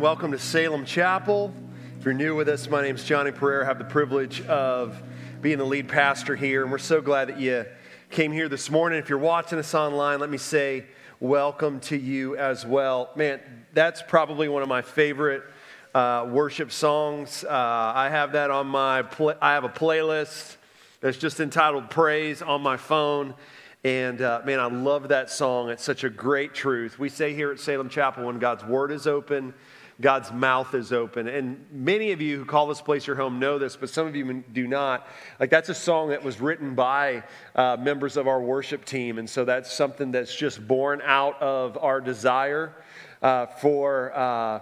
Welcome to Salem Chapel. If you're new with us, my name is Johnny Pereira. I have the privilege of being the lead pastor here, and we're so glad that you came here this morning. If you're watching us online, let me say welcome to you as well. Man, that's probably one of my favorite uh, worship songs. Uh, I have that on my pl- I have a playlist that's just entitled "Praise" on my phone. And uh, man, I love that song. It's such a great truth. We say here at Salem Chapel when God's word is open, God's mouth is open. And many of you who call this place your home know this, but some of you do not. Like, that's a song that was written by uh, members of our worship team. And so that's something that's just born out of our desire uh, for uh,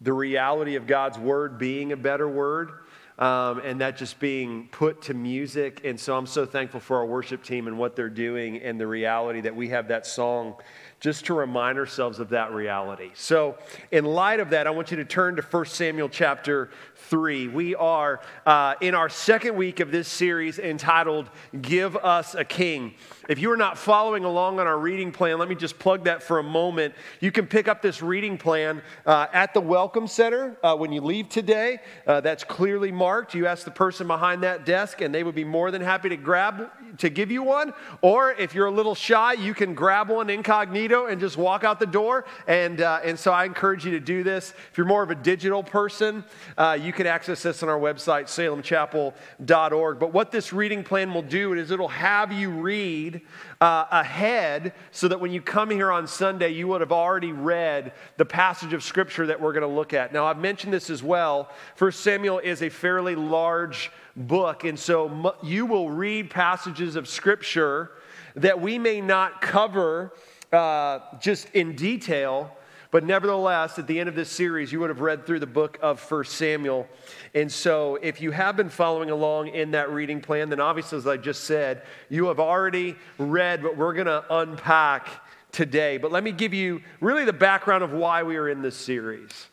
the reality of God's word being a better word. Um, and that just being put to music. And so I'm so thankful for our worship team and what they're doing and the reality that we have that song just to remind ourselves of that reality. So, in light of that, I want you to turn to 1 Samuel chapter 3. We are uh, in our second week of this series entitled Give Us a King. If you are not following along on our reading plan, let me just plug that for a moment. You can pick up this reading plan uh, at the Welcome Center uh, when you leave today. Uh, that's clearly marked. You ask the person behind that desk, and they would be more than happy to grab to give you one. Or if you're a little shy, you can grab one incognito and just walk out the door. And, uh, and so I encourage you to do this. If you're more of a digital person, uh, you can access this on our website, salemchapel.org. But what this reading plan will do is it'll have you read uh, ahead so that when you come here on Sunday, you would have already read the passage of Scripture that we're going to look at. Now, I've mentioned this as well. First Samuel is a fairly large book. And so you will read passages of Scripture that we may not cover uh, just in detail, but nevertheless, at the end of this series, you would have read through the book of First Samuel. And so, if you have been following along in that reading plan, then obviously, as I just said, you have already read what we're going to unpack today. But let me give you really the background of why we are in this series.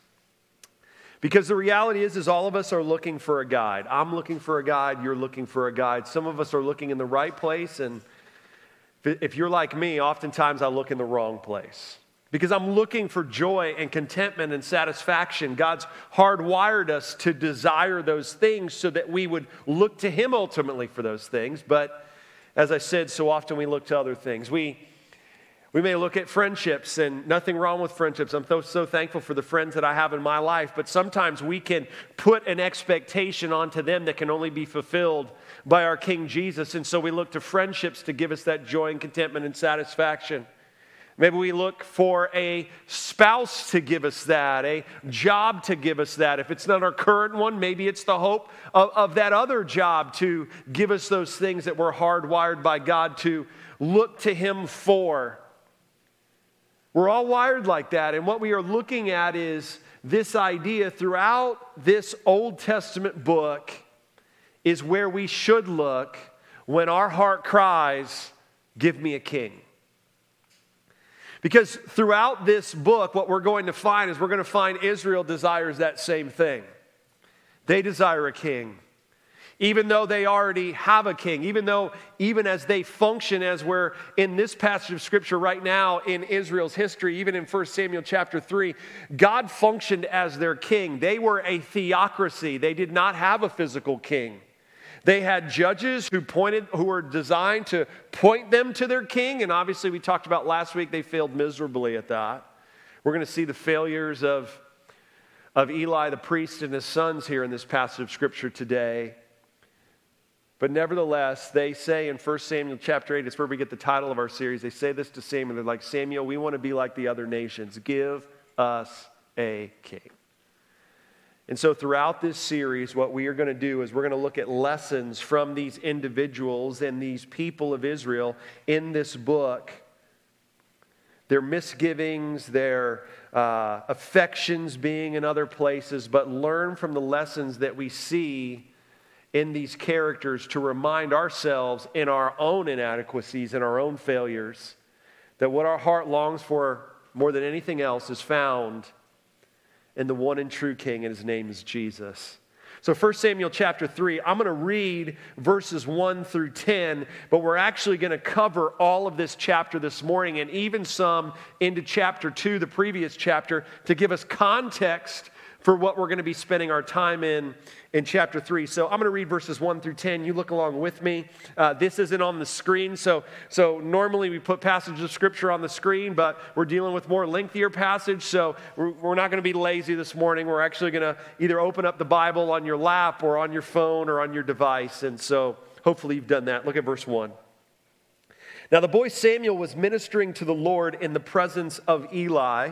Because the reality is, is all of us are looking for a guide. I'm looking for a guide. You're looking for a guide. Some of us are looking in the right place. And if you're like me, oftentimes I look in the wrong place. Because I'm looking for joy and contentment and satisfaction. God's hardwired us to desire those things so that we would look to Him ultimately for those things. But as I said, so often we look to other things. We we may look at friendships and nothing wrong with friendships. I'm so, so thankful for the friends that I have in my life, but sometimes we can put an expectation onto them that can only be fulfilled by our King Jesus. And so we look to friendships to give us that joy and contentment and satisfaction. Maybe we look for a spouse to give us that, a job to give us that. If it's not our current one, maybe it's the hope of, of that other job to give us those things that we're hardwired by God to look to Him for. We're all wired like that. And what we are looking at is this idea throughout this Old Testament book is where we should look when our heart cries, Give me a king. Because throughout this book, what we're going to find is we're going to find Israel desires that same thing. They desire a king even though they already have a king, even though, even as they function as we're in this passage of scripture right now in Israel's history, even in 1 Samuel chapter 3, God functioned as their king. They were a theocracy, they did not have a physical king. They had judges who pointed, who were designed to point them to their king, and obviously, we talked about last week, they failed miserably at that. We're going to see the failures of, of Eli the priest and his sons here in this passage of scripture today. But nevertheless, they say in 1 Samuel chapter 8, it's where we get the title of our series. They say this to Samuel. They're like, Samuel, we want to be like the other nations. Give us a king. And so, throughout this series, what we are going to do is we're going to look at lessons from these individuals and these people of Israel in this book. Their misgivings, their uh, affections being in other places, but learn from the lessons that we see in these characters to remind ourselves in our own inadequacies and our own failures that what our heart longs for more than anything else is found in the one and true King, and his name is Jesus. So 1 Samuel chapter 3, I'm going to read verses 1 through 10, but we're actually going to cover all of this chapter this morning and even some into chapter 2, the previous chapter, to give us context for what we're going to be spending our time in in chapter 3. So I'm going to read verses 1 through 10. You look along with me. Uh, this isn't on the screen. So, so normally we put passages of scripture on the screen, but we're dealing with more lengthier passage. So we're, we're not going to be lazy this morning. We're actually going to either open up the Bible on your lap or on your phone or on your device. And so hopefully you've done that. Look at verse 1. Now the boy Samuel was ministering to the Lord in the presence of Eli.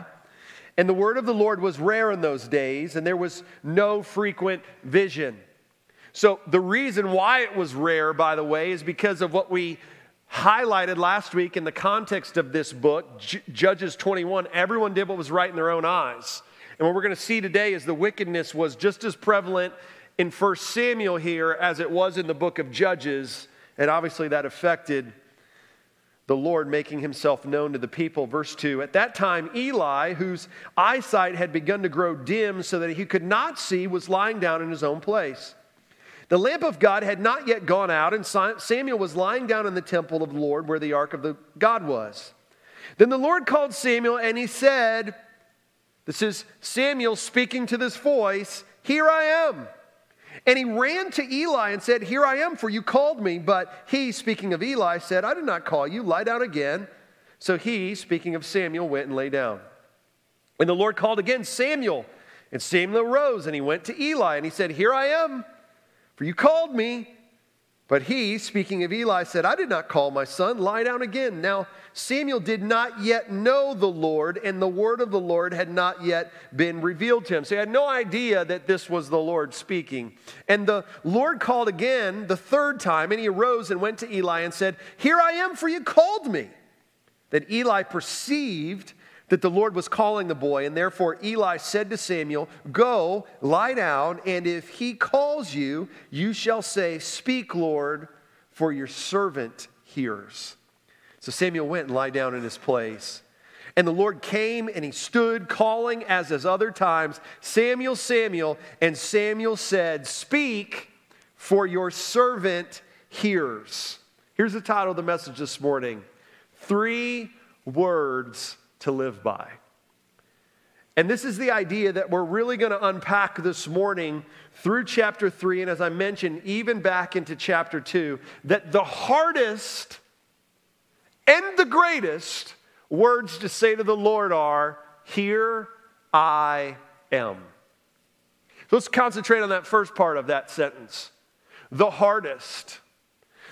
And the word of the Lord was rare in those days, and there was no frequent vision. So, the reason why it was rare, by the way, is because of what we highlighted last week in the context of this book, J- Judges 21. Everyone did what was right in their own eyes. And what we're going to see today is the wickedness was just as prevalent in 1 Samuel here as it was in the book of Judges. And obviously, that affected the Lord making himself known to the people. Verse 2 At that time, Eli, whose eyesight had begun to grow dim so that he could not see, was lying down in his own place. The lamp of God had not yet gone out, and Samuel was lying down in the temple of the Lord where the ark of the God was. Then the Lord called Samuel, and he said, This is Samuel speaking to this voice, Here I am. And he ran to Eli and said, Here I am, for you called me. But he, speaking of Eli, said, I did not call you. Lie down again. So he, speaking of Samuel, went and lay down. And the Lord called again, Samuel. And Samuel arose and he went to Eli and he said, Here I am, for you called me. But he, speaking of Eli, said, I did not call my son. Lie down again. Now, Samuel did not yet know the Lord, and the word of the Lord had not yet been revealed to him. So he had no idea that this was the Lord speaking. And the Lord called again the third time, and he arose and went to Eli and said, Here I am, for you called me. That Eli perceived that the Lord was calling the boy, and therefore Eli said to Samuel, Go, lie down, and if he calls you, you shall say, Speak, Lord, for your servant hears. So Samuel went and lay down in his place. And the Lord came and he stood calling as as other times, Samuel, Samuel. And Samuel said, Speak, for your servant hears. Here's the title of the message this morning Three Words to live by. And this is the idea that we're really going to unpack this morning through chapter 3, and as I mentioned, even back into chapter 2, that the hardest and the greatest words to say to the Lord are, Here I am. So let's concentrate on that first part of that sentence. The hardest.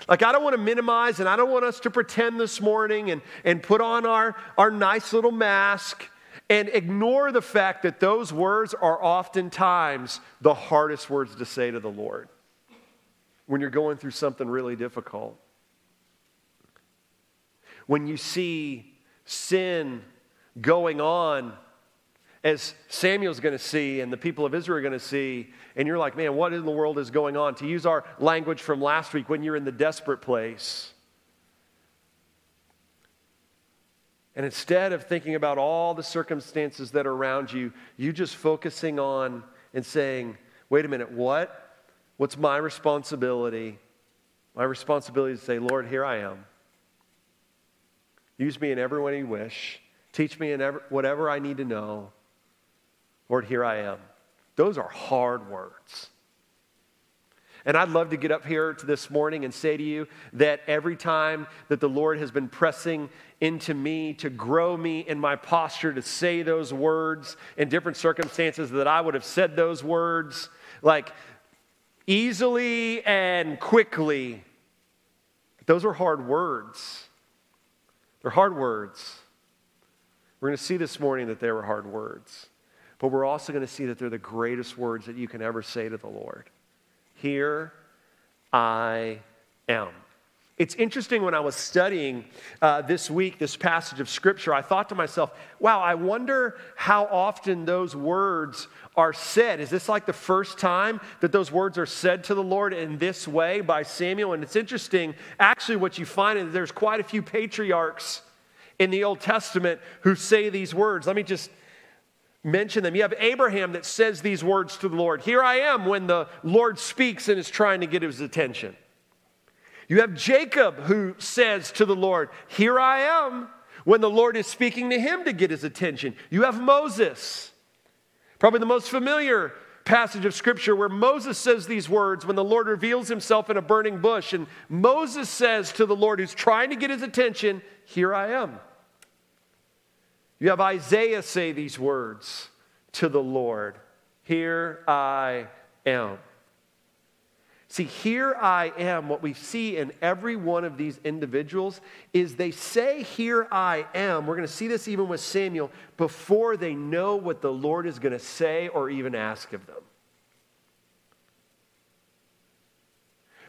Like, I don't want to minimize and I don't want us to pretend this morning and, and put on our, our nice little mask and ignore the fact that those words are oftentimes the hardest words to say to the Lord when you're going through something really difficult. When you see sin going on as Samuel's going to see and the people of Israel are going to see, and you're like, man, what in the world is going on? To use our language from last week, when you're in the desperate place. And instead of thinking about all the circumstances that are around you, you just focusing on and saying, wait a minute, what? What's my responsibility? My responsibility is to say, Lord, here I am. Use me in every way you wish. Teach me in every, whatever I need to know. Lord, here I am. Those are hard words. And I'd love to get up here to this morning and say to you that every time that the Lord has been pressing into me to grow me in my posture to say those words in different circumstances, that I would have said those words like easily and quickly. Those are hard words. They're hard words. We're going to see this morning that they were hard words. But we're also going to see that they're the greatest words that you can ever say to the Lord. Here I am. It's interesting when I was studying uh, this week this passage of Scripture, I thought to myself, wow, I wonder how often those words are said. Is this like the first time that those words are said to the Lord in this way by Samuel? And it's interesting, actually, what you find is there's quite a few patriarchs in the Old Testament who say these words. Let me just mention them. You have Abraham that says these words to the Lord Here I am when the Lord speaks and is trying to get his attention. You have Jacob who says to the Lord, Here I am when the Lord is speaking to him to get his attention. You have Moses, probably the most familiar passage of scripture where Moses says these words when the Lord reveals himself in a burning bush. And Moses says to the Lord who's trying to get his attention, Here I am. You have Isaiah say these words to the Lord Here I am. See, here I am. What we see in every one of these individuals is they say, Here I am. We're going to see this even with Samuel before they know what the Lord is going to say or even ask of them.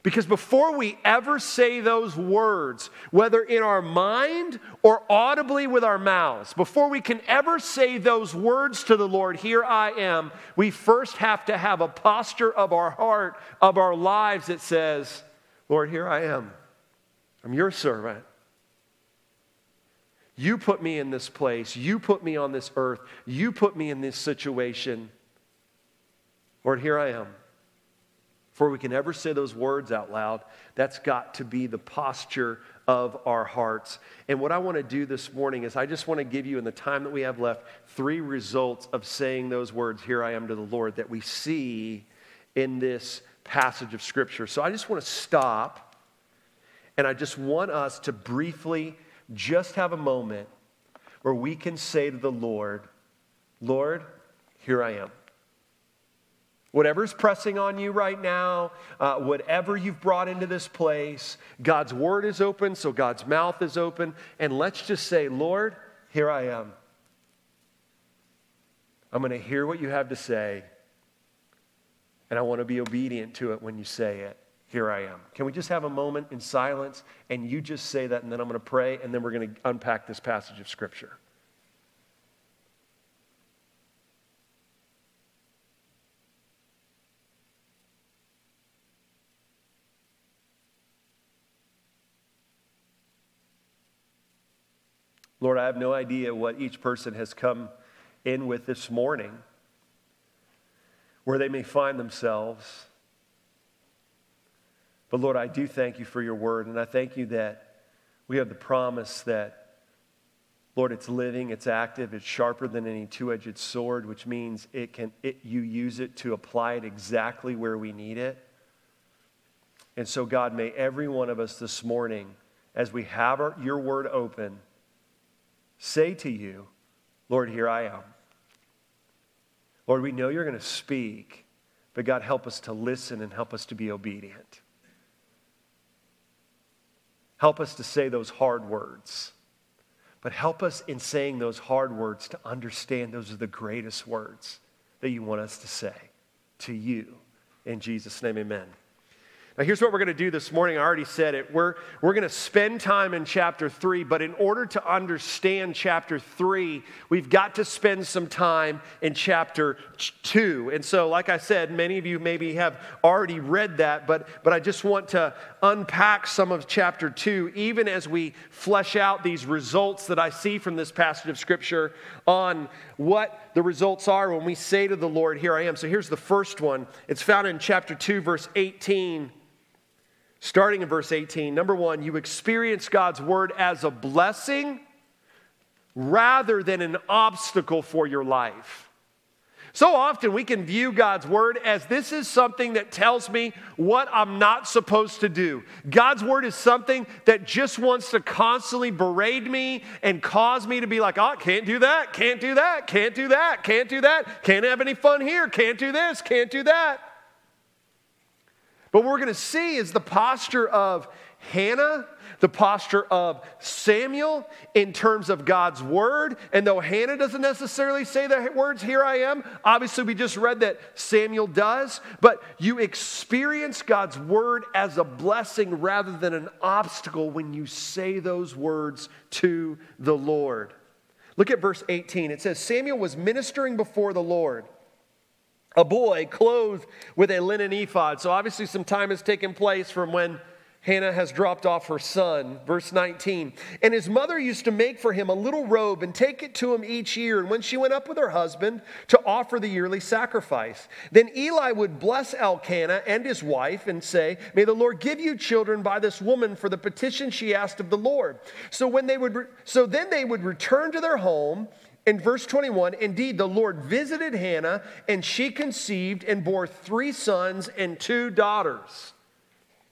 Because before we ever say those words, whether in our mind or audibly with our mouths, before we can ever say those words to the Lord, here I am, we first have to have a posture of our heart, of our lives that says, Lord, here I am. I'm your servant. You put me in this place. You put me on this earth. You put me in this situation. Lord, here I am. Before we can ever say those words out loud, that's got to be the posture of our hearts. And what I want to do this morning is I just want to give you, in the time that we have left, three results of saying those words, Here I am to the Lord, that we see in this passage of Scripture. So I just want to stop and I just want us to briefly just have a moment where we can say to the Lord, Lord, here I am. Whatever's pressing on you right now, uh, whatever you've brought into this place, God's word is open, so God's mouth is open. And let's just say, Lord, here I am. I'm going to hear what you have to say, and I want to be obedient to it when you say it. Here I am. Can we just have a moment in silence and you just say that, and then I'm going to pray, and then we're going to unpack this passage of Scripture. Lord, I have no idea what each person has come in with this morning, where they may find themselves. But Lord, I do thank you for your word, and I thank you that we have the promise that, Lord, it's living, it's active, it's sharper than any two edged sword, which means it can, it, you use it to apply it exactly where we need it. And so, God, may every one of us this morning, as we have our, your word open, say to you, Lord, here I am. Lord, we know you're going to speak, but God, help us to listen and help us to be obedient. Help us to say those hard words. But help us in saying those hard words to understand those are the greatest words that you want us to say to you. In Jesus' name, amen. Now, here's what we're going to do this morning. I already said it. We're, we're going to spend time in chapter three, but in order to understand chapter three, we've got to spend some time in chapter two. And so, like I said, many of you maybe have already read that, but, but I just want to unpack some of chapter two, even as we flesh out these results that I see from this passage of scripture on what the results are when we say to the Lord, Here I am. So, here's the first one. It's found in chapter 2, verse 18 Starting in verse 18, number one, you experience God's word as a blessing rather than an obstacle for your life. So often we can view God's word as this is something that tells me what I'm not supposed to do. God's word is something that just wants to constantly berate me and cause me to be like, oh, can't do that, can't do that, can't do that, can't do that, can't have any fun here, can't do this, can't do that. But what we're going to see is the posture of Hannah, the posture of Samuel in terms of God's word. And though Hannah doesn't necessarily say the words, Here I am, obviously we just read that Samuel does, but you experience God's word as a blessing rather than an obstacle when you say those words to the Lord. Look at verse 18. It says, Samuel was ministering before the Lord a boy clothed with a linen ephod. So obviously, some time has taken place from when Hannah has dropped off her son. Verse 19. And his mother used to make for him a little robe and take it to him each year. And when she went up with her husband to offer the yearly sacrifice, then Eli would bless Elkanah and his wife and say, May the Lord give you children by this woman for the petition she asked of the Lord. So when they would, re- so then they would return to their home. In verse 21, indeed, the Lord visited Hannah, and she conceived and bore three sons and two daughters.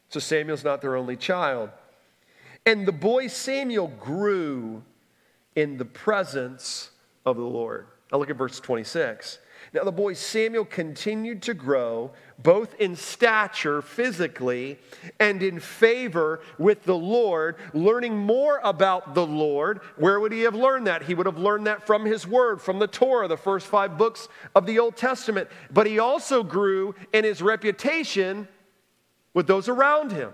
So Samuel's not their only child. And the boy Samuel grew in the presence of the Lord. Now look at verse 26. Now the boy Samuel continued to grow both in stature physically and in favor with the Lord, learning more about the Lord. Where would he have learned that? He would have learned that from his word, from the Torah, the first five books of the Old Testament. But he also grew in his reputation with those around him.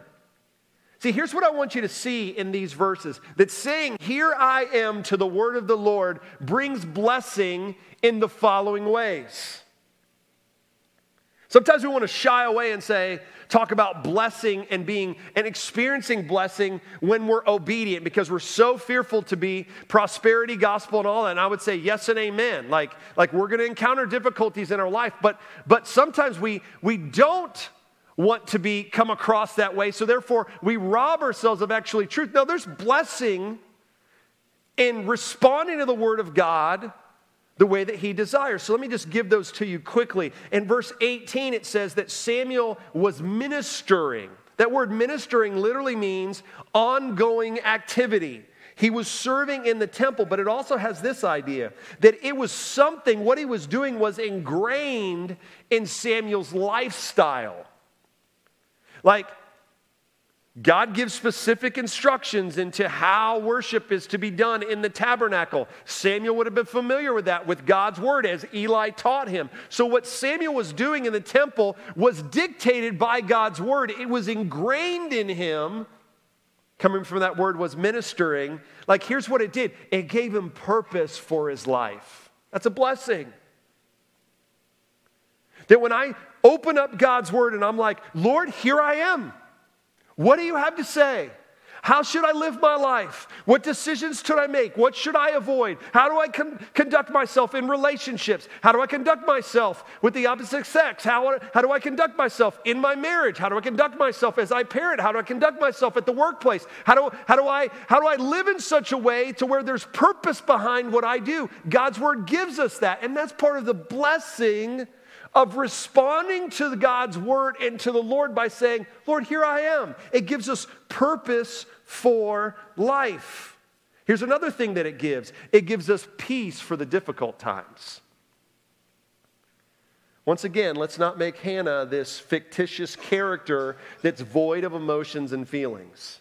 See, here's what I want you to see in these verses that saying, Here I am to the word of the Lord brings blessing in the following ways. Sometimes we want to shy away and say, talk about blessing and being and experiencing blessing when we're obedient because we're so fearful to be prosperity gospel and all that. And I would say yes and amen. Like, like we're going to encounter difficulties in our life, but but sometimes we we don't want to be come across that way. So therefore, we rob ourselves of actually truth. Now, there's blessing in responding to the word of God the way that he desires. So let me just give those to you quickly. In verse 18, it says that Samuel was ministering. That word ministering literally means ongoing activity. He was serving in the temple, but it also has this idea that it was something, what he was doing was ingrained in Samuel's lifestyle. Like, God gives specific instructions into how worship is to be done in the tabernacle. Samuel would have been familiar with that, with God's word, as Eli taught him. So, what Samuel was doing in the temple was dictated by God's word, it was ingrained in him. Coming from that word was ministering. Like, here's what it did it gave him purpose for his life. That's a blessing. That when I open up God's word and I'm like, Lord, here I am. What do you have to say? How should I live my life? What decisions should I make? What should I avoid? How do I con- conduct myself in relationships? How do I conduct myself with the opposite sex? How, how do I conduct myself in my marriage? How do I conduct myself as I parent? How do I conduct myself at the workplace? How do, how do, I, how do I live in such a way to where there's purpose behind what I do? God's word gives us that, and that's part of the blessing of responding to God's word and to the Lord by saying, Lord, here I am. It gives us purpose for life. Here's another thing that it gives it gives us peace for the difficult times. Once again, let's not make Hannah this fictitious character that's void of emotions and feelings.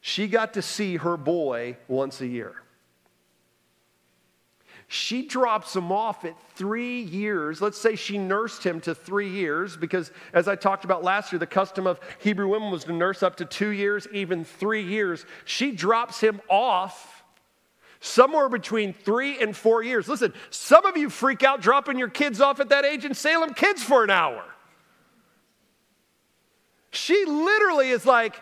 She got to see her boy once a year. She drops him off at three years. Let's say she nursed him to three years, because as I talked about last year, the custom of Hebrew women was to nurse up to two years, even three years. She drops him off somewhere between three and four years. Listen, some of you freak out dropping your kids off at that age in Salem Kids for an hour. She literally is like,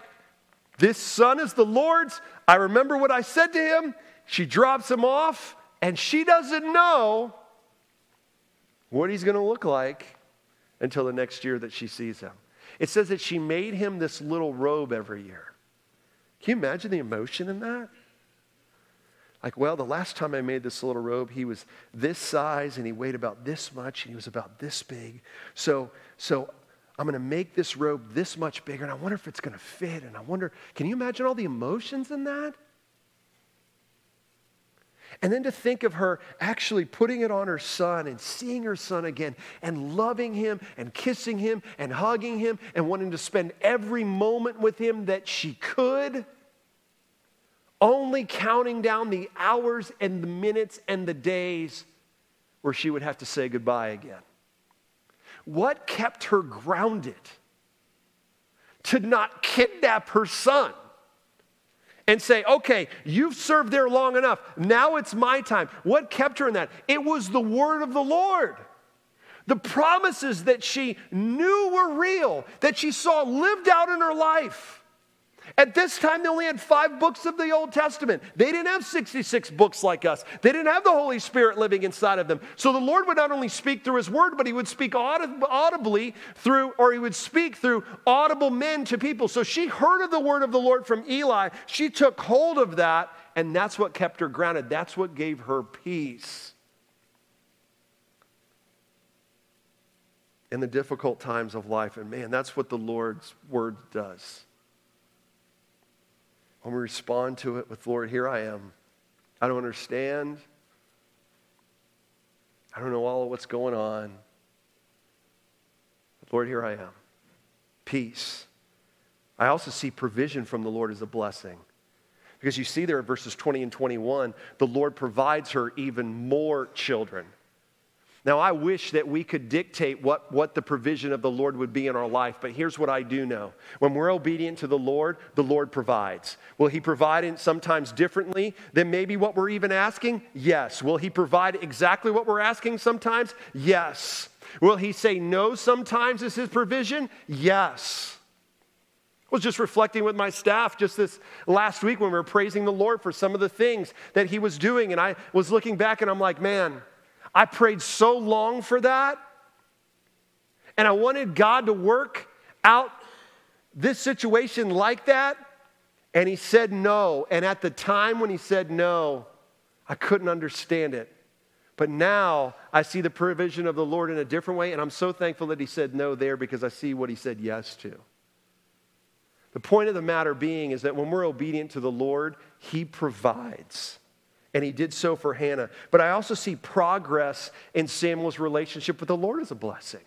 This son is the Lord's. I remember what I said to him. She drops him off and she doesn't know what he's going to look like until the next year that she sees him. It says that she made him this little robe every year. Can you imagine the emotion in that? Like, well, the last time I made this little robe, he was this size and he weighed about this much and he was about this big. So, so I'm going to make this robe this much bigger and I wonder if it's going to fit. And I wonder, can you imagine all the emotions in that? And then to think of her actually putting it on her son and seeing her son again and loving him and kissing him and hugging him and wanting to spend every moment with him that she could, only counting down the hours and the minutes and the days where she would have to say goodbye again. What kept her grounded? To not kidnap her son and say, okay, you've served there long enough. Now it's my time. What kept her in that? It was the word of the Lord. the promises that she knew were real, that she saw lived out in her life. At this time, they only had five books of the Old Testament. They didn't have 66 books like us. They didn't have the Holy Spirit living inside of them. So the Lord would not only speak through His Word, but He would speak audibly through, or He would speak through audible men to people. So she heard of the Word of the Lord from Eli. She took hold of that, and that's what kept her grounded. That's what gave her peace. In the difficult times of life. And man, that's what the Lord's Word does when we respond to it with, Lord, here I am. I don't understand. I don't know all of what's going on. But Lord, here I am. Peace. I also see provision from the Lord as a blessing. Because you see there in verses 20 and 21, the Lord provides her even more children. Now, I wish that we could dictate what, what the provision of the Lord would be in our life, but here's what I do know. When we're obedient to the Lord, the Lord provides. Will He provide it sometimes differently than maybe what we're even asking? Yes. Will He provide exactly what we're asking sometimes? Yes. Will He say no sometimes as His provision? Yes. I was just reflecting with my staff just this last week when we were praising the Lord for some of the things that He was doing, and I was looking back and I'm like, man, I prayed so long for that. And I wanted God to work out this situation like that. And he said no. And at the time when he said no, I couldn't understand it. But now I see the provision of the Lord in a different way. And I'm so thankful that he said no there because I see what he said yes to. The point of the matter being is that when we're obedient to the Lord, he provides and he did so for Hannah. But I also see progress in Samuel's relationship with the Lord as a blessing.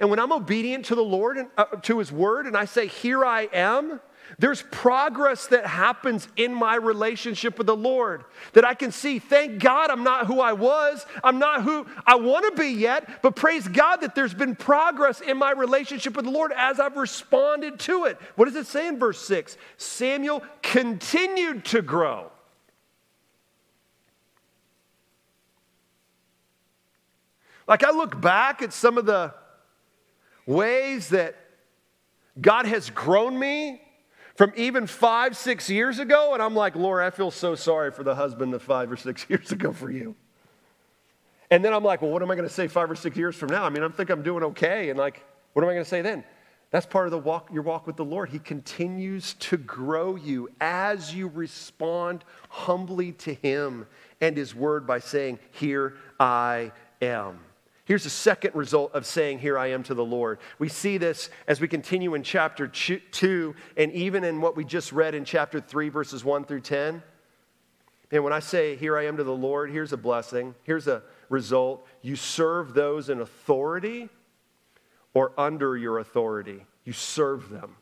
And when I'm obedient to the Lord and uh, to his word and I say, Here I am, there's progress that happens in my relationship with the Lord that I can see. Thank God I'm not who I was. I'm not who I want to be yet, but praise God that there's been progress in my relationship with the Lord as I've responded to it. What does it say in verse 6? Samuel continued to grow. Like I look back at some of the ways that God has grown me from even five, six years ago, and I'm like, Lord, I feel so sorry for the husband of five or six years ago for you. And then I'm like, well, what am I going to say five or six years from now? I mean, I think I'm doing okay. And like, what am I going to say then? That's part of the walk, your walk with the Lord. He continues to grow you as you respond humbly to Him and His word by saying, Here I am. Here's the second result of saying, Here I am to the Lord. We see this as we continue in chapter 2 and even in what we just read in chapter 3, verses 1 through 10. And when I say, Here I am to the Lord, here's a blessing, here's a result. You serve those in authority or under your authority, you serve them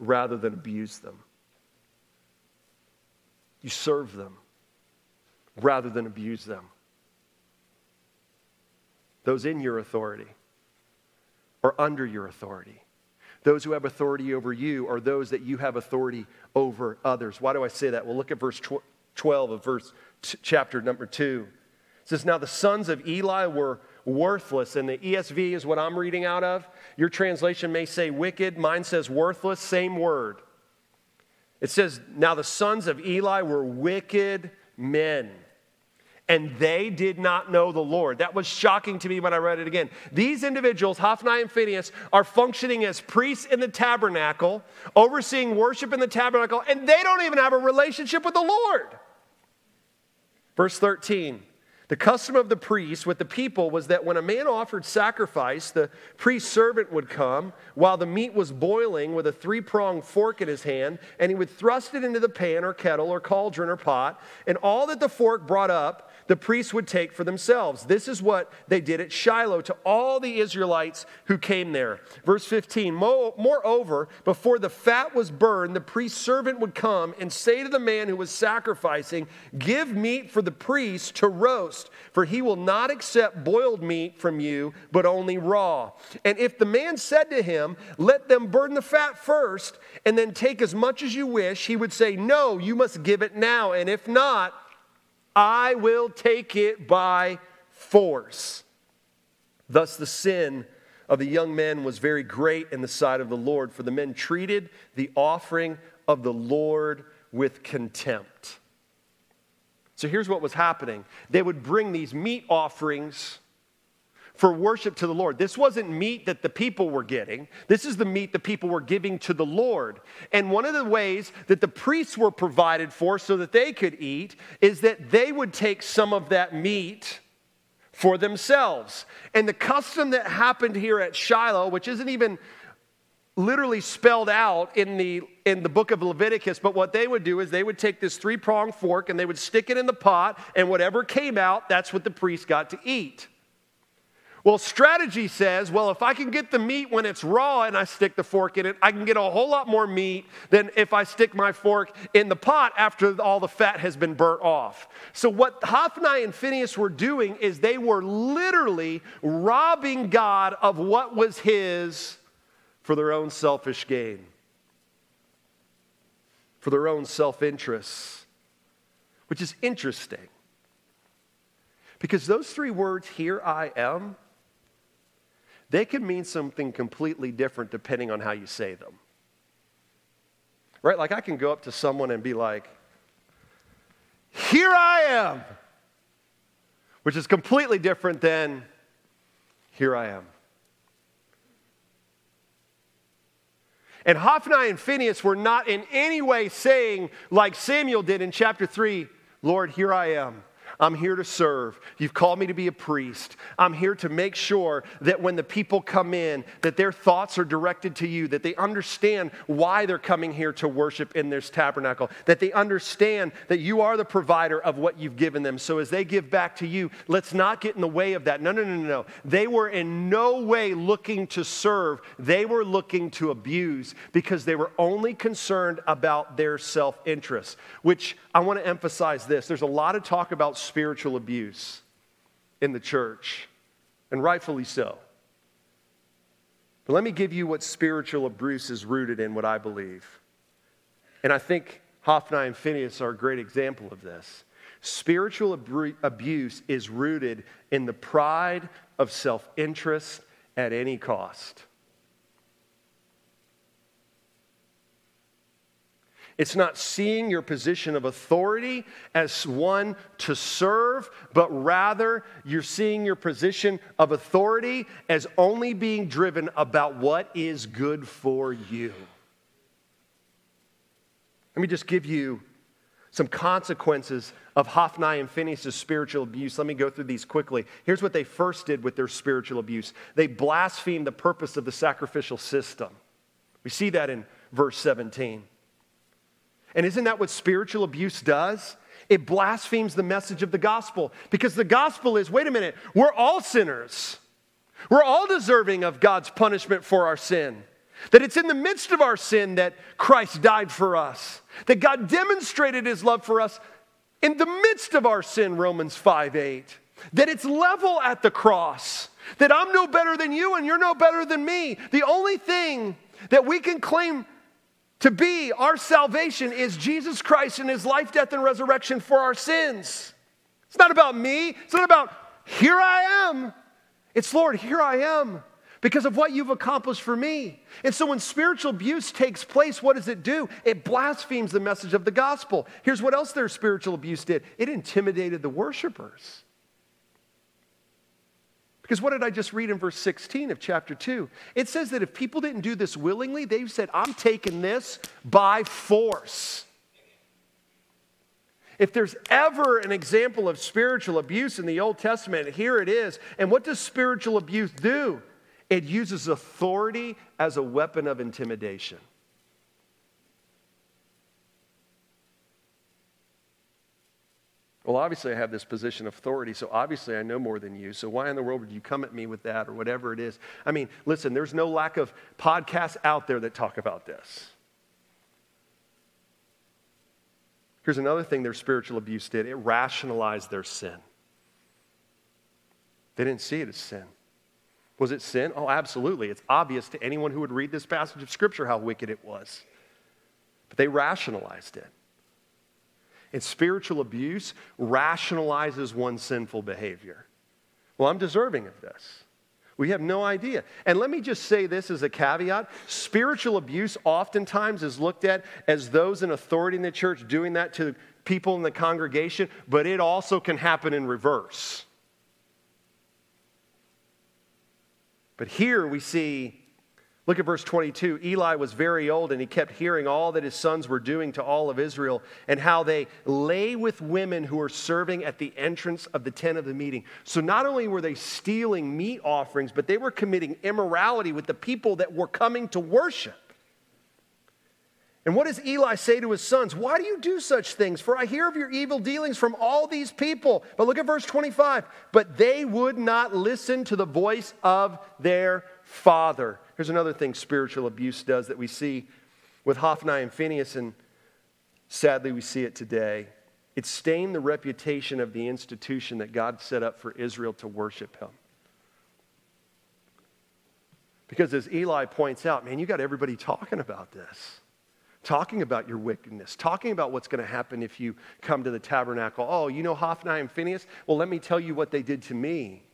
rather than abuse them. You serve them rather than abuse them those in your authority or under your authority. Those who have authority over you are those that you have authority over others. Why do I say that? Well, look at verse 12 of verse t- chapter number 2. It says, Now the sons of Eli were worthless, and the ESV is what I'm reading out of. Your translation may say wicked, mine says worthless, same word. It says, Now the sons of Eli were wicked men and they did not know the Lord. That was shocking to me when I read it again. These individuals, Hophni and Phinehas, are functioning as priests in the tabernacle, overseeing worship in the tabernacle, and they don't even have a relationship with the Lord. Verse 13 the custom of the priests with the people was that when a man offered sacrifice, the priest's servant would come while the meat was boiling with a three pronged fork in his hand, and he would thrust it into the pan or kettle or cauldron or pot, and all that the fork brought up the priests would take for themselves. This is what they did at Shiloh to all the Israelites who came there. Verse 15 Moreover, before the fat was burned, the priest's servant would come and say to the man who was sacrificing, Give meat for the priest to roast, for he will not accept boiled meat from you, but only raw. And if the man said to him, Let them burn the fat first, and then take as much as you wish, he would say, No, you must give it now. And if not, I will take it by force. Thus, the sin of the young men was very great in the sight of the Lord, for the men treated the offering of the Lord with contempt. So here's what was happening they would bring these meat offerings for worship to the Lord. This wasn't meat that the people were getting. This is the meat the people were giving to the Lord. And one of the ways that the priests were provided for so that they could eat is that they would take some of that meat for themselves. And the custom that happened here at Shiloh, which isn't even literally spelled out in the in the book of Leviticus, but what they would do is they would take this three-pronged fork and they would stick it in the pot and whatever came out, that's what the priest got to eat. Well, strategy says, well, if I can get the meat when it's raw and I stick the fork in it, I can get a whole lot more meat than if I stick my fork in the pot after all the fat has been burnt off. So, what Hophni and Phinehas were doing is they were literally robbing God of what was his for their own selfish gain, for their own self interests, which is interesting. Because those three words, here I am, they can mean something completely different depending on how you say them. Right? Like I can go up to someone and be like, Here I am, which is completely different than, Here I am. And Hophni and Phinehas were not in any way saying, like Samuel did in chapter 3, Lord, here I am. I'm here to serve. You've called me to be a priest. I'm here to make sure that when the people come in, that their thoughts are directed to you, that they understand why they're coming here to worship in this tabernacle, that they understand that you are the provider of what you've given them. So as they give back to you, let's not get in the way of that. No, no, no, no, no. They were in no way looking to serve. They were looking to abuse because they were only concerned about their self-interest, which I want to emphasize this. There's a lot of talk about spiritual abuse in the church, and rightfully so. But let me give you what spiritual abuse is rooted in, what I believe. And I think Hophni and Phinehas are a great example of this. Spiritual ab- abuse is rooted in the pride of self interest at any cost. It's not seeing your position of authority as one to serve, but rather you're seeing your position of authority as only being driven about what is good for you. Let me just give you some consequences of Hophni and Phinehas' spiritual abuse. Let me go through these quickly. Here's what they first did with their spiritual abuse they blasphemed the purpose of the sacrificial system. We see that in verse 17. And isn't that what spiritual abuse does? It blasphemes the message of the gospel because the gospel is wait a minute, we're all sinners. We're all deserving of God's punishment for our sin. That it's in the midst of our sin that Christ died for us. That God demonstrated his love for us in the midst of our sin, Romans 5 8. That it's level at the cross. That I'm no better than you and you're no better than me. The only thing that we can claim to be our salvation is Jesus Christ and his life, death, and resurrection for our sins. It's not about me. It's not about here I am. It's Lord, here I am because of what you've accomplished for me. And so when spiritual abuse takes place, what does it do? It blasphemes the message of the gospel. Here's what else their spiritual abuse did it intimidated the worshipers. Because what did I just read in verse 16 of chapter 2? It says that if people didn't do this willingly, they said, I'm taking this by force. If there's ever an example of spiritual abuse in the Old Testament, here it is. And what does spiritual abuse do? It uses authority as a weapon of intimidation. Well, obviously, I have this position of authority, so obviously I know more than you. So why in the world would you come at me with that or whatever it is? I mean, listen, there's no lack of podcasts out there that talk about this. Here's another thing their spiritual abuse did it rationalized their sin. They didn't see it as sin. Was it sin? Oh, absolutely. It's obvious to anyone who would read this passage of Scripture how wicked it was. But they rationalized it. And spiritual abuse rationalizes one's sinful behavior. Well, I'm deserving of this. We have no idea. And let me just say this as a caveat spiritual abuse oftentimes is looked at as those in authority in the church doing that to people in the congregation, but it also can happen in reverse. But here we see Look at verse 22. Eli was very old and he kept hearing all that his sons were doing to all of Israel and how they lay with women who were serving at the entrance of the tent of the meeting. So not only were they stealing meat offerings, but they were committing immorality with the people that were coming to worship. And what does Eli say to his sons? Why do you do such things? For I hear of your evil dealings from all these people. But look at verse 25. But they would not listen to the voice of their father. Here's another thing spiritual abuse does that we see with Hophni and Phinehas, and sadly we see it today. It stained the reputation of the institution that God set up for Israel to worship Him. Because as Eli points out, man, you got everybody talking about this, talking about your wickedness, talking about what's going to happen if you come to the tabernacle. Oh, you know Hophni and Phinehas? Well, let me tell you what they did to me.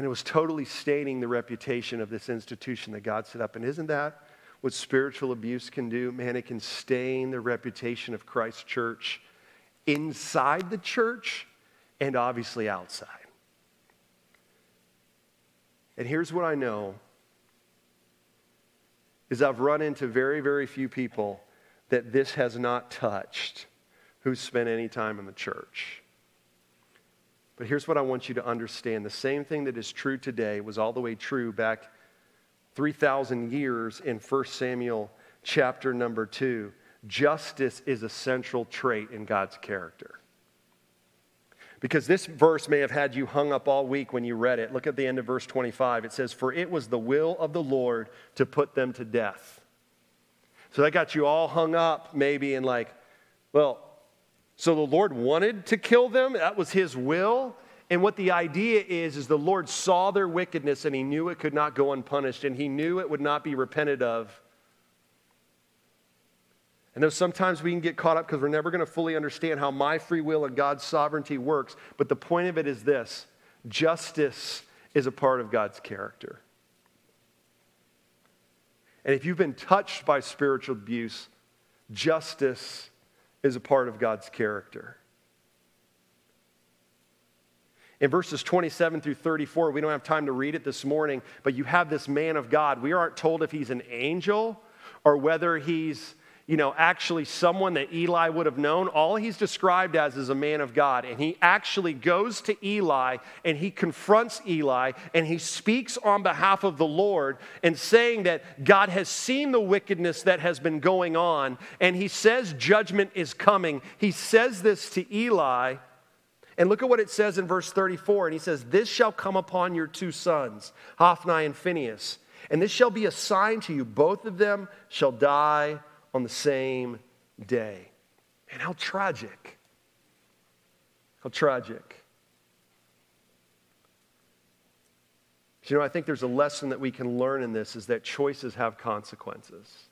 And it was totally staining the reputation of this institution that God set up. And isn't that what spiritual abuse can do? Man, it can stain the reputation of Christ's church inside the church and obviously outside. And here's what I know is I've run into very, very few people that this has not touched who spent any time in the church. But here's what I want you to understand the same thing that is true today was all the way true back 3,000 years in 1 Samuel chapter number 2. Justice is a central trait in God's character. Because this verse may have had you hung up all week when you read it. Look at the end of verse 25. It says, For it was the will of the Lord to put them to death. So that got you all hung up, maybe, and like, well, so the Lord wanted to kill them, that was his will. And what the idea is, is the Lord saw their wickedness and he knew it could not go unpunished and he knew it would not be repented of. And though sometimes we can get caught up because we're never going to fully understand how my free will and God's sovereignty works, but the point of it is this justice is a part of God's character. And if you've been touched by spiritual abuse, justice is a part of God's character. In verses 27 through 34, we don't have time to read it this morning, but you have this man of God. We aren't told if he's an angel or whether he's you know, actually someone that Eli would have known. All he's described as is a man of God. And he actually goes to Eli and he confronts Eli and he speaks on behalf of the Lord and saying that God has seen the wickedness that has been going on and he says judgment is coming. He says this to Eli. And look at what it says in verse 34. And he says, This shall come upon your two sons, Hophni and Phinehas, and this shall be a sign to you. Both of them shall die on the same day. And how tragic. How tragic. But you know, I think there's a lesson that we can learn in this is that choices have consequences.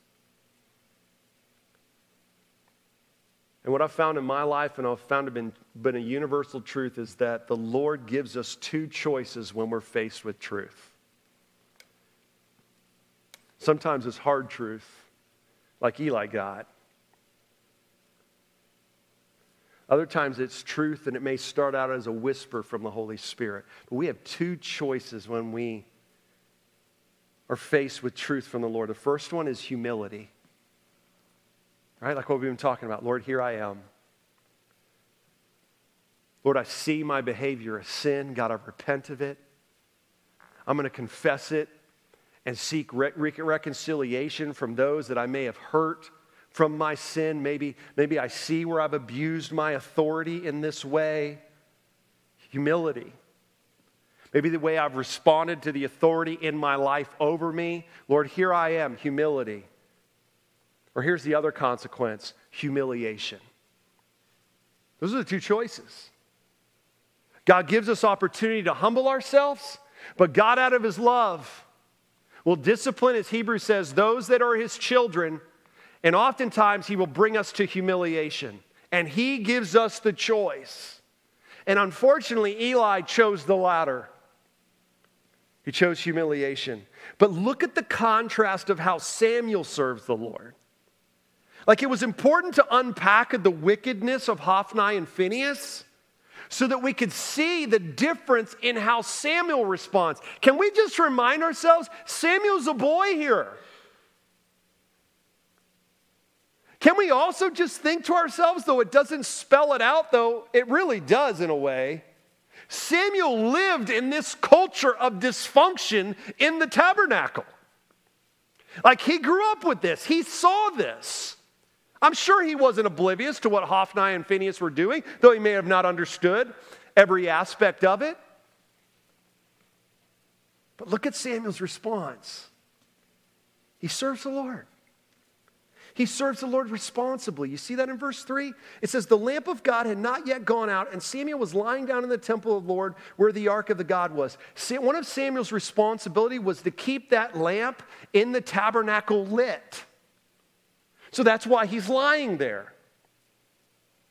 And what I've found in my life, and I've found to been, been a universal truth, is that the Lord gives us two choices when we're faced with truth. Sometimes it's hard truth, like Eli got. Other times it's truth and it may start out as a whisper from the Holy Spirit. But we have two choices when we are faced with truth from the Lord. The first one is humility, right? Like what we've been talking about. Lord, here I am. Lord, I see my behavior as sin. God, I repent of it. I'm going to confess it and seek re- reconciliation from those that I may have hurt from my sin. Maybe, maybe I see where I've abused my authority in this way. Humility. Maybe the way I've responded to the authority in my life over me. Lord, here I am, humility. Or here's the other consequence humiliation. Those are the two choices. God gives us opportunity to humble ourselves, but God, out of His love, will discipline, as Hebrews says, those that are his children, and oftentimes he will bring us to humiliation. And he gives us the choice. And unfortunately, Eli chose the latter. He chose humiliation. But look at the contrast of how Samuel serves the Lord. Like it was important to unpack the wickedness of Hophni and Phinehas so that we could see the difference in how Samuel responds. Can we just remind ourselves Samuel's a boy here? Can we also just think to ourselves, though it doesn't spell it out, though it really does in a way? Samuel lived in this culture of dysfunction in the tabernacle. Like he grew up with this, he saw this. I'm sure he wasn't oblivious to what Hophni and Phinehas were doing, though he may have not understood every aspect of it. But look at Samuel's response. He serves the Lord. He serves the Lord responsibly. You see that in verse 3? It says, The lamp of God had not yet gone out, and Samuel was lying down in the temple of the Lord where the ark of the God was. One of Samuel's responsibility was to keep that lamp in the tabernacle lit. So that's why he's lying there.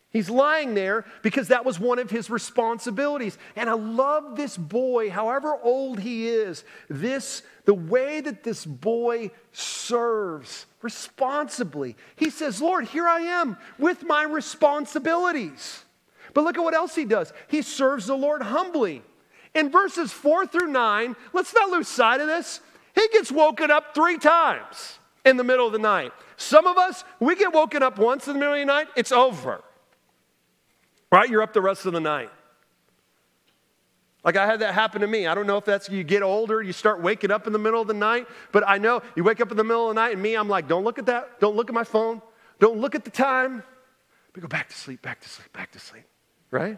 He's lying there because that was one of his responsibilities. And I love this boy, however old he is, this the way that this boy serves responsibly. He says, "Lord, here I am with my responsibilities." But look at what else he does. He serves the Lord humbly. In verses 4 through 9, let's not lose sight of this. He gets woken up 3 times in the middle of the night. Some of us, we get woken up once in the middle of the night, it's over. Right? You're up the rest of the night. Like I had that happen to me. I don't know if that's you get older, you start waking up in the middle of the night, but I know you wake up in the middle of the night and me, I'm like, don't look at that. Don't look at my phone. Don't look at the time. We go back to sleep, back to sleep, back to sleep. Right?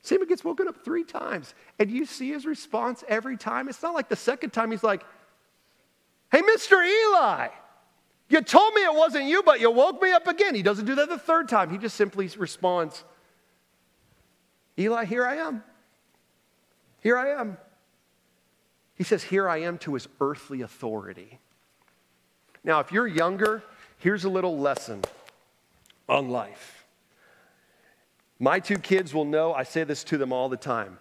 Samuel gets woken up three times, and you see his response every time. It's not like the second time he's like, Hey, Mr. Eli, you told me it wasn't you, but you woke me up again. He doesn't do that the third time. He just simply responds, Eli, here I am. Here I am. He says, Here I am to his earthly authority. Now, if you're younger, here's a little lesson on life. My two kids will know I say this to them all the time.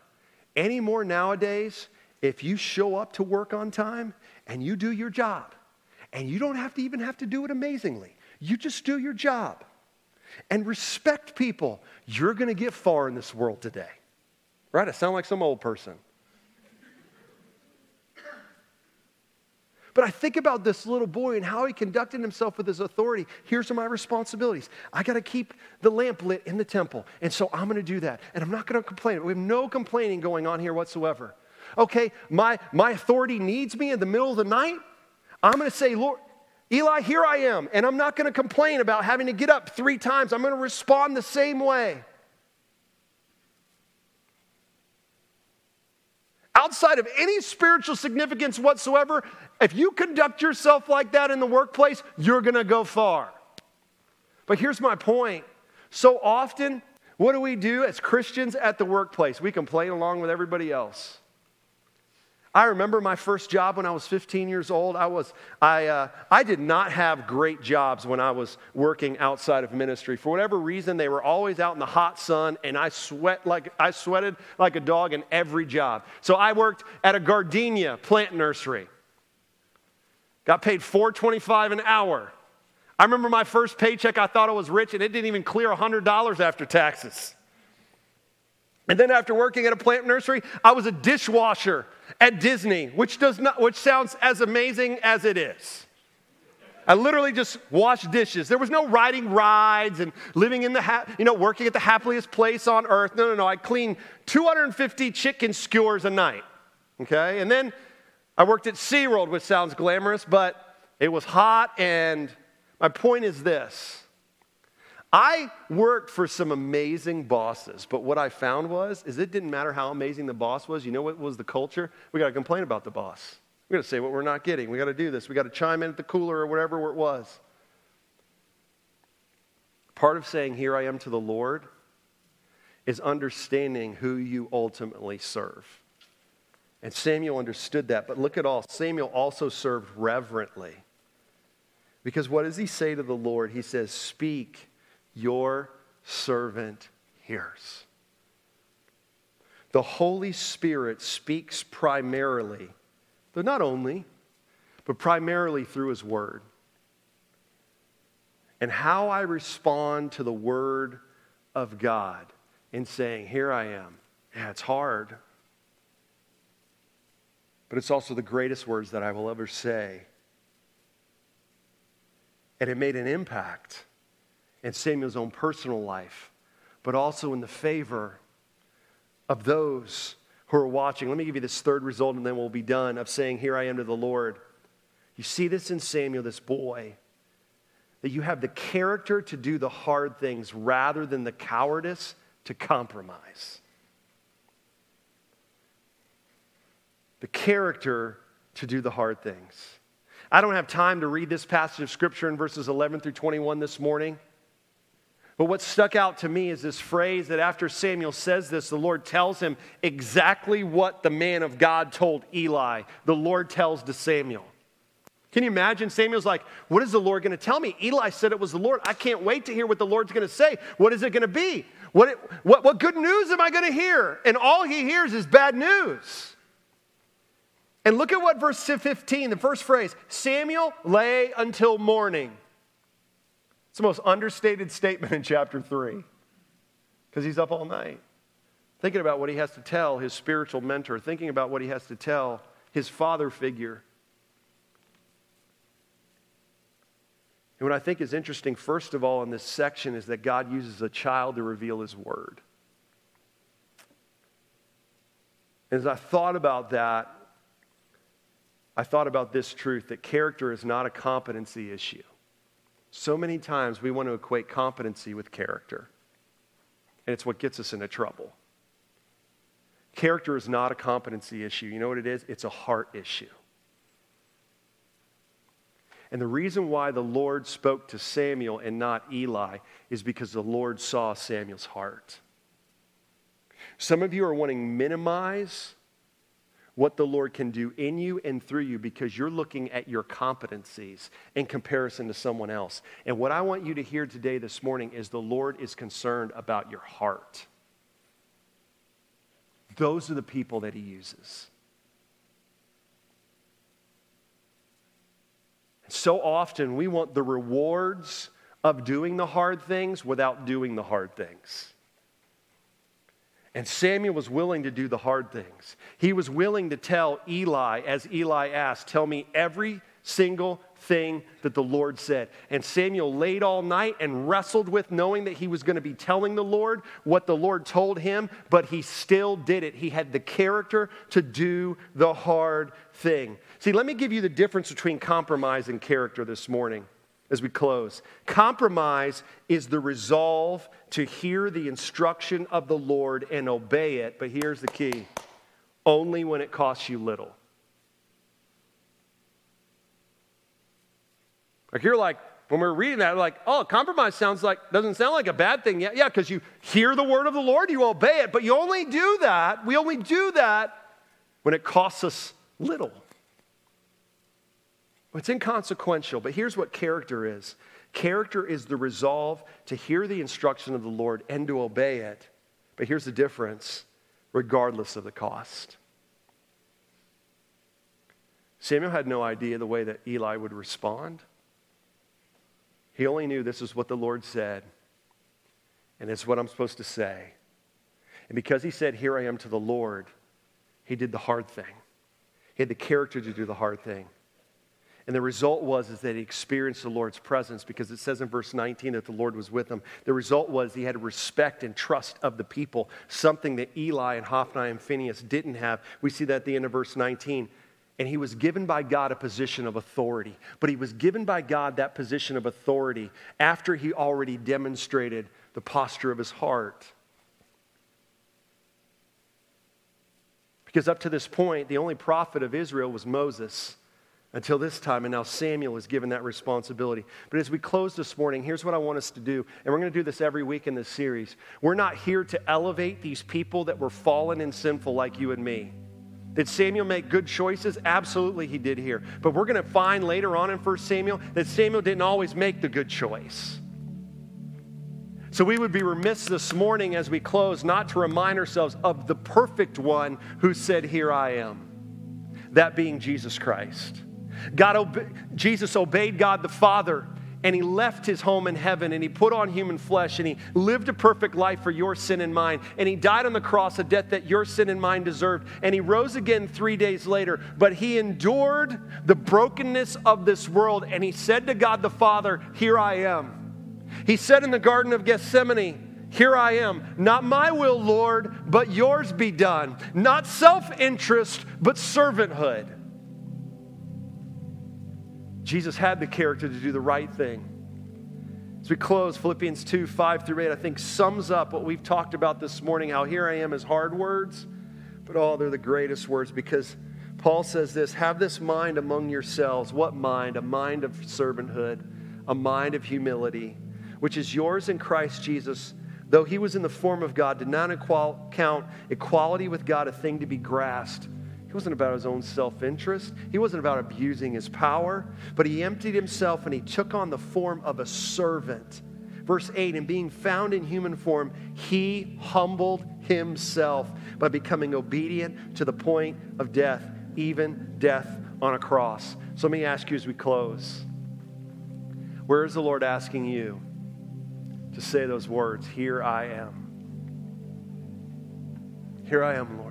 Anymore nowadays, if you show up to work on time and you do your job, and you don't have to even have to do it amazingly. You just do your job and respect people. You're going to get far in this world today. Right? I sound like some old person. But I think about this little boy and how he conducted himself with his authority. Here's my responsibilities. I got to keep the lamp lit in the temple. And so I'm going to do that. And I'm not going to complain. We have no complaining going on here whatsoever. Okay, my, my authority needs me in the middle of the night. I'm going to say, Lord, Eli, here I am. And I'm not going to complain about having to get up three times. I'm going to respond the same way. Outside of any spiritual significance whatsoever, if you conduct yourself like that in the workplace, you're going to go far. But here's my point. So often, what do we do as Christians at the workplace? We complain along with everybody else. I remember my first job when I was 15 years old. I, was, I, uh, I did not have great jobs when I was working outside of ministry. For whatever reason, they were always out in the hot sun, and I, sweat like, I sweated like a dog in every job. So I worked at a gardenia plant nursery. Got paid $4.25 an hour. I remember my first paycheck, I thought I was rich, and it didn't even clear $100 after taxes. And then after working at a plant nursery, I was a dishwasher at Disney, which, does not, which sounds as amazing as it is. I literally just washed dishes. There was no riding rides and living in the, ha- you know, working at the happiest place on earth. No, no, no. I cleaned 250 chicken skewers a night. Okay? And then I worked at SeaWorld, which sounds glamorous, but it was hot. And my point is this I worked for some amazing bosses, but what I found was is it didn't matter how amazing the boss was. You know what was the culture? We got to complain about the boss. We got to say what we're not getting. We got to do this. We got to chime in at the cooler or whatever it was. Part of saying here I am to the Lord is understanding who you ultimately serve. And Samuel understood that, but look at all. Samuel also served reverently. Because what does he say to the Lord? He says, "Speak your servant hears. the Holy Spirit speaks primarily, though not only, but primarily through His Word. And how I respond to the Word of God in saying, Here I am. Yeah, it's hard. But it's also the greatest words that I will ever say. And it made an impact in Samuel's own personal life, but also in the favor of those who are watching. Let me give you this third result and then we'll be done of saying, Here I am to the Lord. You see this in Samuel, this boy, that you have the character to do the hard things rather than the cowardice to compromise. The character to do the hard things. I don't have time to read this passage of scripture in verses 11 through 21 this morning. But what stuck out to me is this phrase that after Samuel says this, the Lord tells him exactly what the man of God told Eli. The Lord tells to Samuel. Can you imagine? Samuel's like, What is the Lord going to tell me? Eli said it was the Lord. I can't wait to hear what the Lord's going to say. What is it going to be? What, what, what good news am I going to hear? And all he hears is bad news. And look at what verse 15, the first phrase Samuel lay until morning. It's the most understated statement in chapter 3 because he's up all night thinking about what he has to tell his spiritual mentor, thinking about what he has to tell his father figure. And what I think is interesting, first of all, in this section is that God uses a child to reveal his word. As I thought about that, I thought about this truth that character is not a competency issue. So many times we want to equate competency with character, and it's what gets us into trouble. Character is not a competency issue. You know what it is? It's a heart issue. And the reason why the Lord spoke to Samuel and not Eli is because the Lord saw Samuel's heart. Some of you are wanting to minimize what the Lord can do in you and through you because you're looking at your competencies in comparison to someone else. And what I want you to hear today, this morning, is the Lord is concerned about your heart. Those are the people that He uses. So often we want the rewards of doing the hard things without doing the hard things. And Samuel was willing to do the hard things. He was willing to tell Eli, as Eli asked, Tell me every single thing that the Lord said. And Samuel laid all night and wrestled with knowing that he was going to be telling the Lord what the Lord told him, but he still did it. He had the character to do the hard thing. See, let me give you the difference between compromise and character this morning as we close. Compromise is the resolve to hear the instruction of the Lord and obey it, but here's the key only when it costs you little. Like you're like, when we are reading that, like, oh, compromise sounds like, doesn't sound like a bad thing. Yeah, yeah, because you hear the word of the Lord, you obey it, but you only do that, we only do that when it costs us little. It's inconsequential, but here's what character is character is the resolve to hear the instruction of the Lord and to obey it. But here's the difference regardless of the cost. Samuel had no idea the way that Eli would respond. He only knew this is what the Lord said, and it's what I'm supposed to say. And because he said, Here I am to the Lord, he did the hard thing. He had the character to do the hard thing. And the result was is that he experienced the Lord's presence because it says in verse 19 that the Lord was with him. The result was he had respect and trust of the people, something that Eli and Hophni and Phinehas didn't have. We see that at the end of verse 19. And he was given by God a position of authority. But he was given by God that position of authority after he already demonstrated the posture of his heart. Because up to this point, the only prophet of Israel was Moses until this time, and now Samuel is given that responsibility. But as we close this morning, here's what I want us to do, and we're going to do this every week in this series. We're not here to elevate these people that were fallen and sinful like you and me. Did Samuel make good choices? Absolutely, he did here. But we're going to find later on in 1 Samuel that Samuel didn't always make the good choice. So we would be remiss this morning as we close not to remind ourselves of the perfect one who said, Here I am. That being Jesus Christ. God, Jesus obeyed God the Father and he left his home in heaven and he put on human flesh and he lived a perfect life for your sin and mine and he died on the cross a death that your sin and mine deserved and he rose again three days later but he endured the brokenness of this world and he said to god the father here i am he said in the garden of gethsemane here I am. Not my will, Lord, but yours be done. Not self interest, but servanthood. Jesus had the character to do the right thing. As we close, Philippians 2 5 through 8, I think sums up what we've talked about this morning how here I am is hard words, but oh, they're the greatest words because Paul says this have this mind among yourselves. What mind? A mind of servanthood, a mind of humility, which is yours in Christ Jesus. Though he was in the form of God, did not count equality with God a thing to be grasped he wasn't about his own self interest. He wasn't about abusing his power, but he emptied himself and he took on the form of a servant. Verse 8, and being found in human form, he humbled himself by becoming obedient to the point of death, even death on a cross. So let me ask you as we close where is the Lord asking you to say those words? Here I am. Here I am, Lord.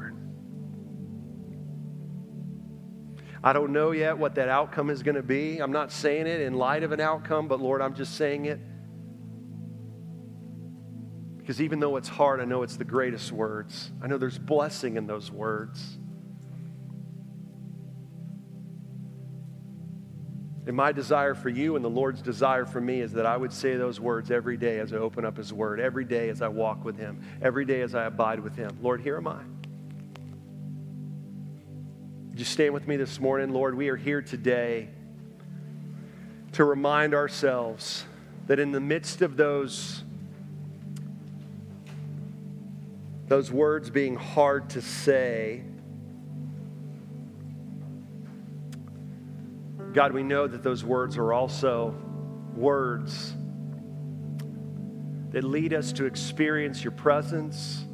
I don't know yet what that outcome is going to be. I'm not saying it in light of an outcome, but Lord, I'm just saying it because even though it's hard, I know it's the greatest words. I know there's blessing in those words. And my desire for you and the Lord's desire for me is that I would say those words every day as I open up His Word, every day as I walk with Him, every day as I abide with Him. Lord, here am I you stand with me this morning? Lord, we are here today to remind ourselves that in the midst of those, those words being hard to say, God, we know that those words are also words that lead us to experience your presence,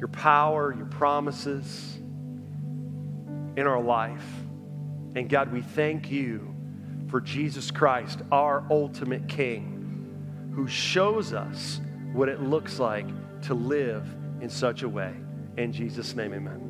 your power, your promises in our life. And God, we thank you for Jesus Christ, our ultimate King, who shows us what it looks like to live in such a way. In Jesus' name, amen.